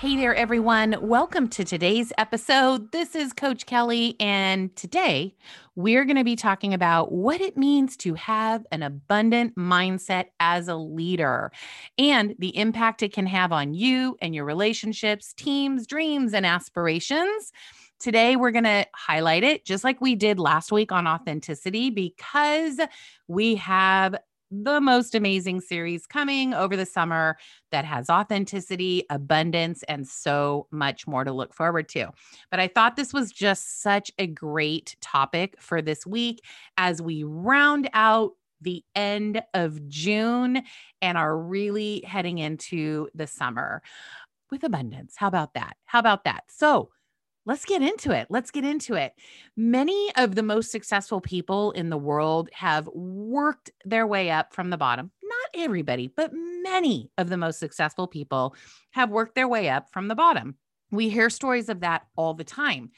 Hey there, everyone. Welcome to today's episode. This is Coach Kelly, and today we're going to be talking about what it means to have an abundant mindset as a leader and the impact it can have on you and your relationships, teams, dreams, and aspirations. Today, we're going to highlight it just like we did last week on authenticity because we have the most amazing series coming over the summer that has authenticity, abundance, and so much more to look forward to. But I thought this was just such a great topic for this week as we round out the end of June and are really heading into the summer with abundance. How about that? How about that? So, Let's get into it. Let's get into it. Many of the most successful people in the world have worked their way up from the bottom. Not everybody, but many of the most successful people have worked their way up from the bottom. We hear stories of that all the time.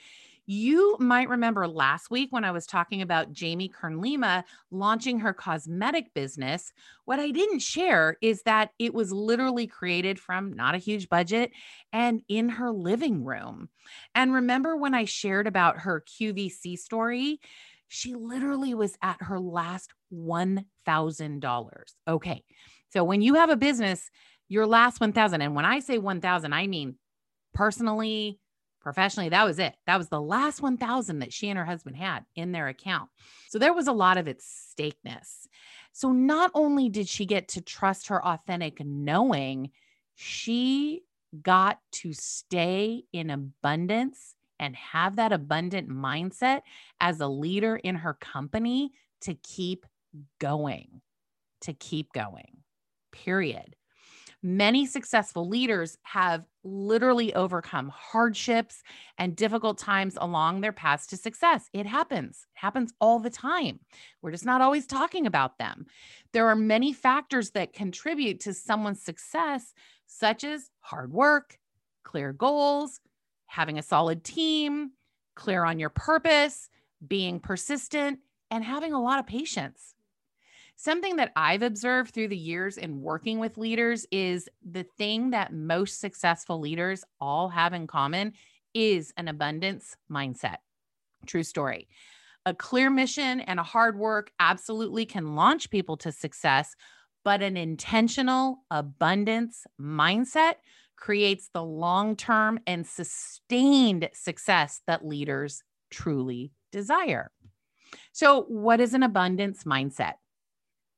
You might remember last week when I was talking about Jamie Kern Lima launching her cosmetic business. What I didn't share is that it was literally created from not a huge budget and in her living room. And remember when I shared about her QVC story? She literally was at her last $1,000. Okay. So when you have a business, your last 1000 and when I say 1000 I mean personally professionally that was it. That was the last 1000 that she and her husband had in their account. So there was a lot of its stakeness. So not only did she get to trust her authentic knowing she got to stay in abundance and have that abundant mindset as a leader in her company to keep going to keep going period Many successful leaders have literally overcome hardships and difficult times along their paths to success. It happens, it happens all the time. We're just not always talking about them. There are many factors that contribute to someone's success, such as hard work, clear goals, having a solid team, clear on your purpose, being persistent, and having a lot of patience. Something that I've observed through the years in working with leaders is the thing that most successful leaders all have in common is an abundance mindset. True story. A clear mission and a hard work absolutely can launch people to success, but an intentional abundance mindset creates the long term and sustained success that leaders truly desire. So, what is an abundance mindset?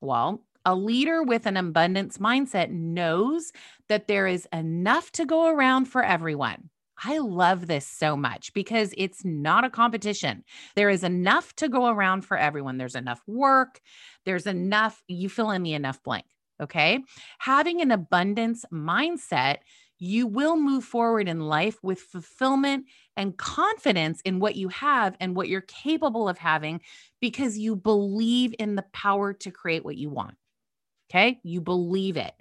Well, a leader with an abundance mindset knows that there is enough to go around for everyone. I love this so much because it's not a competition. There is enough to go around for everyone. There's enough work. There's enough, you fill in the enough blank. Okay. Having an abundance mindset, you will move forward in life with fulfillment and confidence in what you have and what you're capable of having because you believe in the power to create what you want. Okay. You believe it.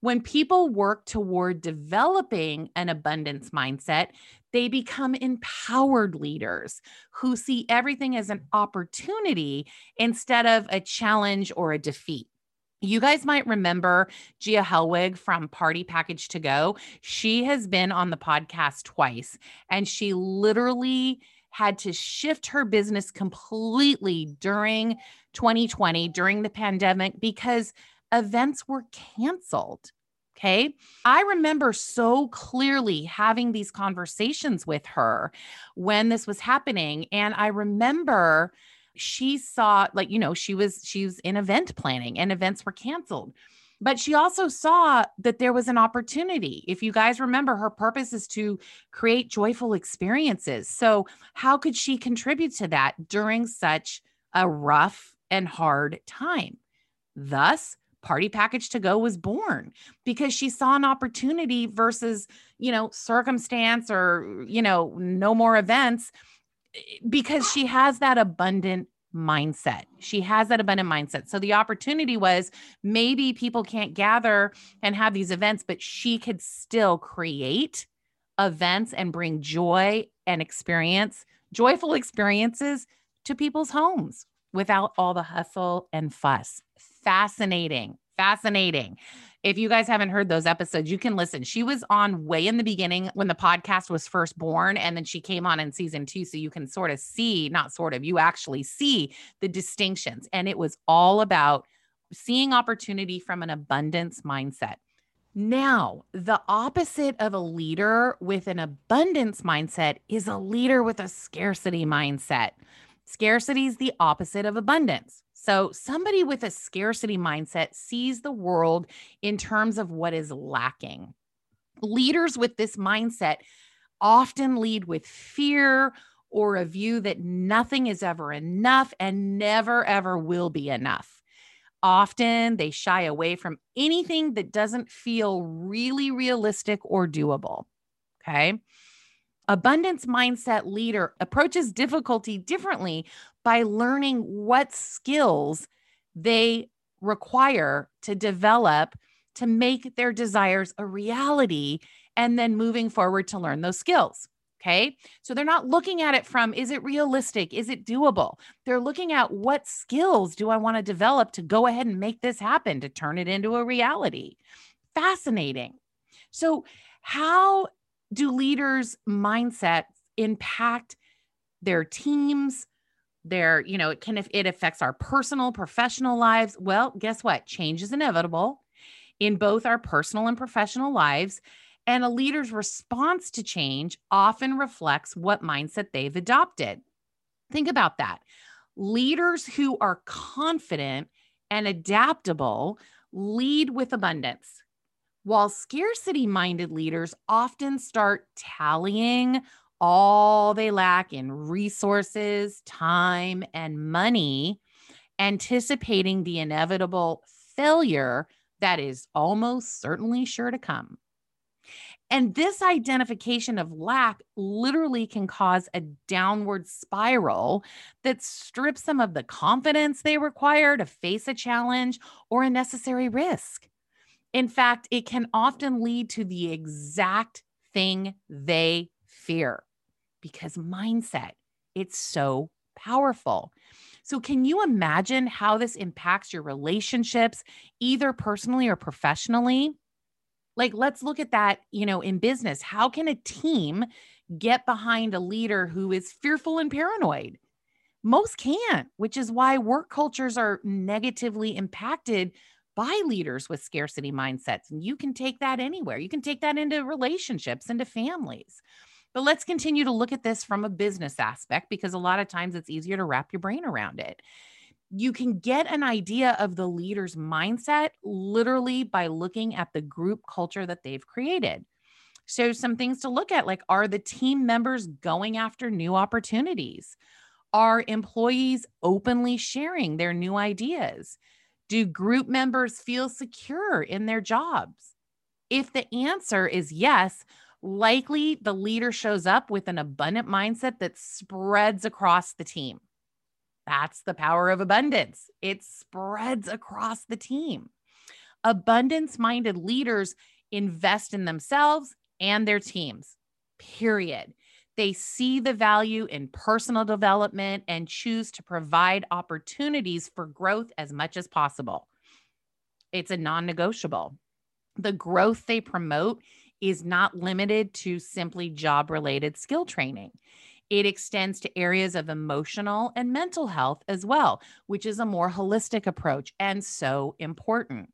When people work toward developing an abundance mindset, they become empowered leaders who see everything as an opportunity instead of a challenge or a defeat. You guys might remember Gia Helwig from Party Package to Go. She has been on the podcast twice and she literally had to shift her business completely during 2020, during the pandemic, because events were canceled. Okay. I remember so clearly having these conversations with her when this was happening. And I remember she saw like you know she was she was in event planning and events were canceled but she also saw that there was an opportunity. If you guys remember, her purpose is to create joyful experiences. So, how could she contribute to that during such a rough and hard time? Thus, Party Package to Go was born because she saw an opportunity versus, you know, circumstance or, you know, no more events because she has that abundant mindset. She has that abundant mindset. So the opportunity was maybe people can't gather and have these events, but she could still create events and bring joy and experience, joyful experiences to people's homes without all the hustle and fuss. Fascinating. Fascinating. If you guys haven't heard those episodes, you can listen. She was on way in the beginning when the podcast was first born, and then she came on in season two. So you can sort of see, not sort of, you actually see the distinctions. And it was all about seeing opportunity from an abundance mindset. Now, the opposite of a leader with an abundance mindset is a leader with a scarcity mindset. Scarcity is the opposite of abundance. So, somebody with a scarcity mindset sees the world in terms of what is lacking. Leaders with this mindset often lead with fear or a view that nothing is ever enough and never, ever will be enough. Often they shy away from anything that doesn't feel really realistic or doable. Okay abundance mindset leader approaches difficulty differently by learning what skills they require to develop to make their desires a reality and then moving forward to learn those skills. Okay. So they're not looking at it from is it realistic? Is it doable? They're looking at what skills do I want to develop to go ahead and make this happen, to turn it into a reality. Fascinating. So, how do leaders' mindsets impact their teams? Their, you know, it can if it affects our personal, professional lives. Well, guess what? Change is inevitable in both our personal and professional lives. And a leader's response to change often reflects what mindset they've adopted. Think about that. Leaders who are confident and adaptable lead with abundance while scarcity minded leaders often start tallying all they lack in resources, time, and money, anticipating the inevitable failure that is almost certainly sure to come. And this identification of lack literally can cause a downward spiral that strips them of the confidence they require to face a challenge or a necessary risk. In fact, it can often lead to the exact thing they fear because mindset, it's so powerful. So, can you imagine how this impacts your relationships, either personally or professionally? Like, let's look at that, you know, in business. How can a team get behind a leader who is fearful and paranoid? Most can't, which is why work cultures are negatively impacted by leaders with scarcity mindsets. And you can take that anywhere. You can take that into relationships, into families. But let's continue to look at this from a business aspect because a lot of times it's easier to wrap your brain around it. You can get an idea of the leader's mindset literally by looking at the group culture that they've created. So, some things to look at like are the team members going after new opportunities? Are employees openly sharing their new ideas? Do group members feel secure in their jobs? If the answer is yes, likely the leader shows up with an abundant mindset that spreads across the team. That's the power of abundance. It spreads across the team. Abundance minded leaders invest in themselves and their teams, period. They see the value in personal development and choose to provide opportunities for growth as much as possible. It's a non negotiable. The growth they promote is not limited to simply job related skill training. It extends to areas of emotional and mental health as well, which is a more holistic approach and so important.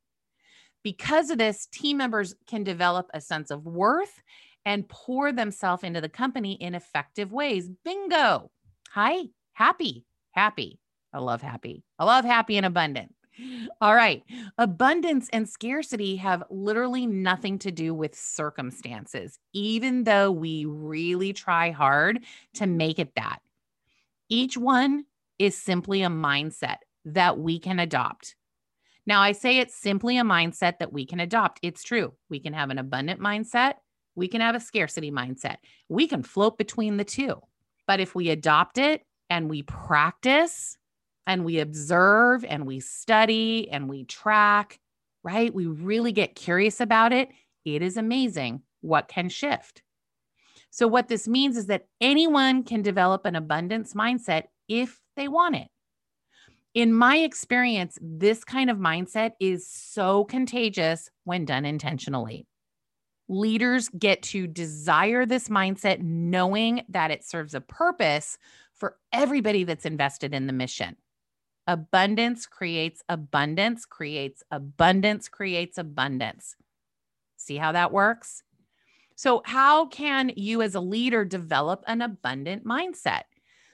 Because of this, team members can develop a sense of worth and pour themselves into the company in effective ways. Bingo. Hi, happy, happy. I love happy. I love happy and abundant. All right. Abundance and scarcity have literally nothing to do with circumstances, even though we really try hard to make it that. Each one is simply a mindset that we can adopt. Now, I say it's simply a mindset that we can adopt. It's true. We can have an abundant mindset, we can have a scarcity mindset. We can float between the two. But if we adopt it and we practice and we observe and we study and we track, right? We really get curious about it. It is amazing what can shift. So, what this means is that anyone can develop an abundance mindset if they want it. In my experience, this kind of mindset is so contagious when done intentionally. Leaders get to desire this mindset knowing that it serves a purpose for everybody that's invested in the mission. Abundance creates abundance, creates abundance, creates abundance. See how that works? So, how can you as a leader develop an abundant mindset?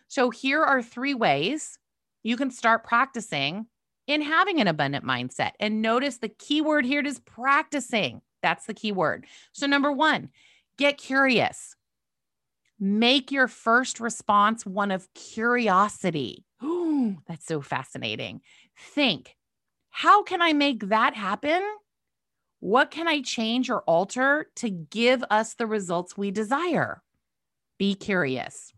So, here are three ways you can start practicing in having an abundant mindset. And notice the key word here is practicing. That's the key word. So, number one, get curious. Make your first response one of curiosity. Ooh, that's so fascinating. Think, how can I make that happen? What can I change or alter to give us the results we desire? Be curious.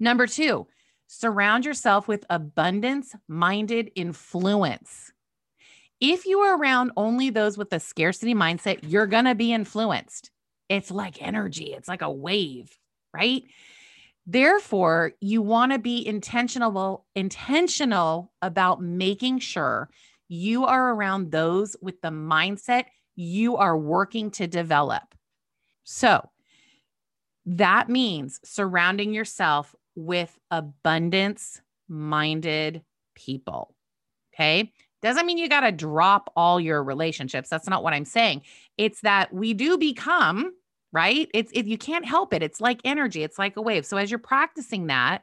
Number two, surround yourself with abundance minded influence. If you are around only those with a scarcity mindset, you're going to be influenced. It's like energy, it's like a wave, right? Therefore, you want to be intentional intentional about making sure you are around those with the mindset you are working to develop. So, that means surrounding yourself with abundance minded people. Okay. Doesn't mean you got to drop all your relationships. That's not what I'm saying. It's that we do become right? It's if you can't help it. It's like energy, it's like a wave. So as you're practicing that,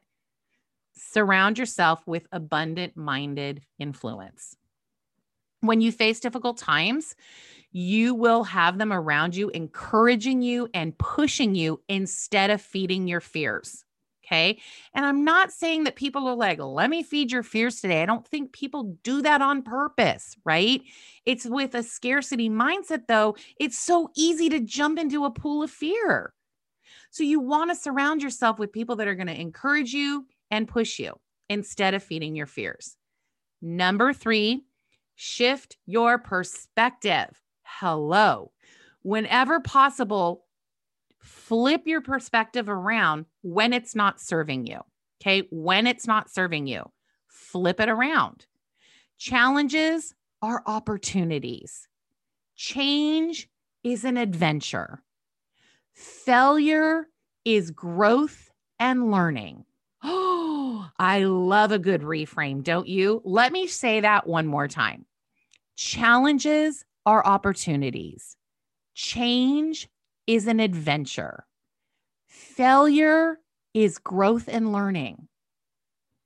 surround yourself with abundant minded influence. When you face difficult times, you will have them around you, encouraging you and pushing you instead of feeding your fears. Okay. And I'm not saying that people are like, let me feed your fears today. I don't think people do that on purpose, right? It's with a scarcity mindset, though. It's so easy to jump into a pool of fear. So you want to surround yourself with people that are going to encourage you and push you instead of feeding your fears. Number three, shift your perspective. Hello. Whenever possible, flip your perspective around when it's not serving you. Okay. When it's not serving you, flip it around. Challenges are opportunities. Change is an adventure. Failure is growth and learning. Oh, I love a good reframe, don't you? Let me say that one more time. Challenges are opportunities. Change is an adventure. Failure is growth and learning.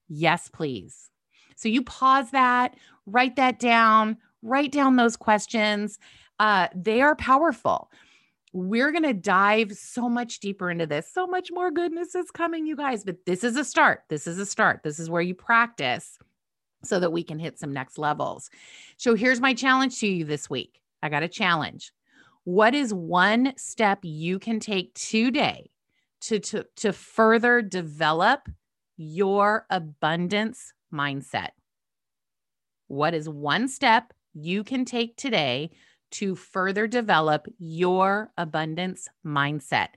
Yes, please. So you pause that, write that down, write down those questions. Uh, they are powerful. We're going to dive so much deeper into this. So much more goodness is coming, you guys. But this is a start. This is a start. This is where you practice so that we can hit some next levels. So here's my challenge to you this week. I got a challenge. What is one step you can take today to, to, to further develop your abundance mindset? What is one step you can take today to further develop your abundance mindset?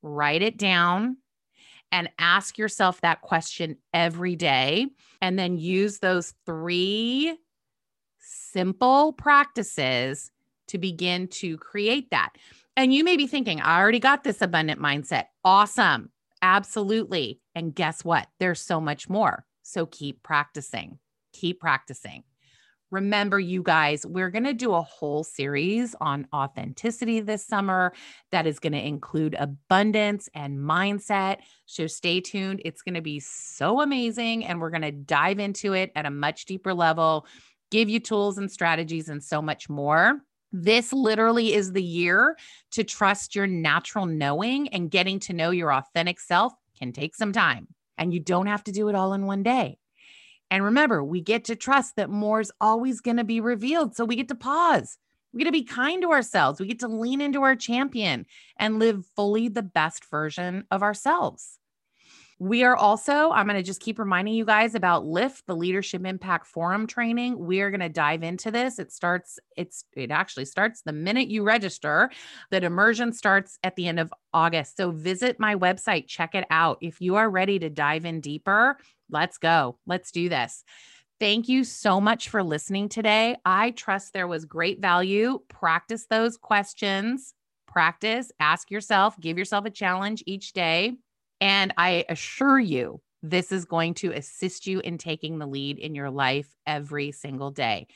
Write it down and ask yourself that question every day. And then use those three simple practices to begin to create that. And you may be thinking, I already got this abundant mindset. Awesome. Absolutely. And guess what? There's so much more. So keep practicing. Keep practicing. Remember, you guys, we're going to do a whole series on authenticity this summer that is going to include abundance and mindset. So stay tuned. It's going to be so amazing. And we're going to dive into it at a much deeper level, give you tools and strategies, and so much more. This literally is the year to trust your natural knowing and getting to know your authentic self can take some time. And you don't have to do it all in one day. And remember, we get to trust that more is always going to be revealed. So we get to pause. We get to be kind to ourselves. We get to lean into our champion and live fully the best version of ourselves. We are also, I'm going to just keep reminding you guys about Lift, the Leadership Impact Forum training. We are going to dive into this. It starts, it's, it actually starts the minute you register. That immersion starts at the end of August. So visit my website, check it out. If you are ready to dive in deeper, let's go. Let's do this. Thank you so much for listening today. I trust there was great value. Practice those questions. Practice, ask yourself, give yourself a challenge each day. And I assure you, this is going to assist you in taking the lead in your life every single day.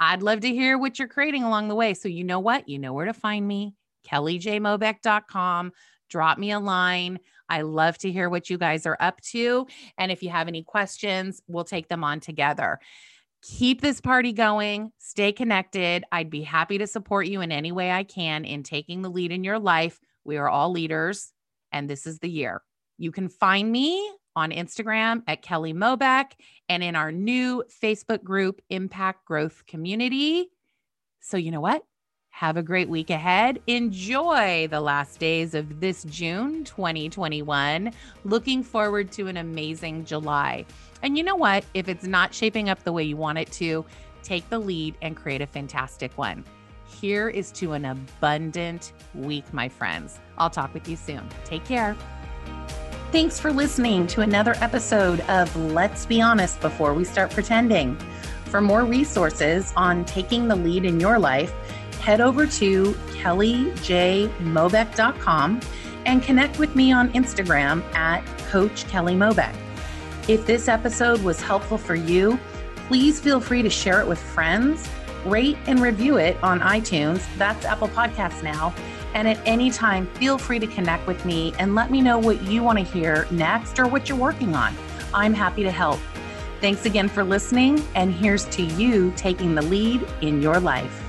I'd love to hear what you're creating along the way. So, you know what? You know where to find me, kellyjmobeck.com. Drop me a line. I love to hear what you guys are up to. And if you have any questions, we'll take them on together. Keep this party going. Stay connected. I'd be happy to support you in any way I can in taking the lead in your life. We are all leaders, and this is the year. You can find me on Instagram at Kelly Mobeck and in our new Facebook group, Impact Growth Community. So, you know what? Have a great week ahead. Enjoy the last days of this June 2021. Looking forward to an amazing July. And you know what? If it's not shaping up the way you want it to, take the lead and create a fantastic one. Here is to an abundant week, my friends. I'll talk with you soon. Take care. Thanks for listening to another episode of Let's Be Honest Before We Start Pretending. For more resources on taking the lead in your life, head over to kellyjmobeck.com and connect with me on Instagram at Coach Kelly Mobeck. If this episode was helpful for you, please feel free to share it with friends, rate and review it on iTunes. That's Apple Podcasts now. And at any time, feel free to connect with me and let me know what you want to hear next or what you're working on. I'm happy to help. Thanks again for listening, and here's to you taking the lead in your life.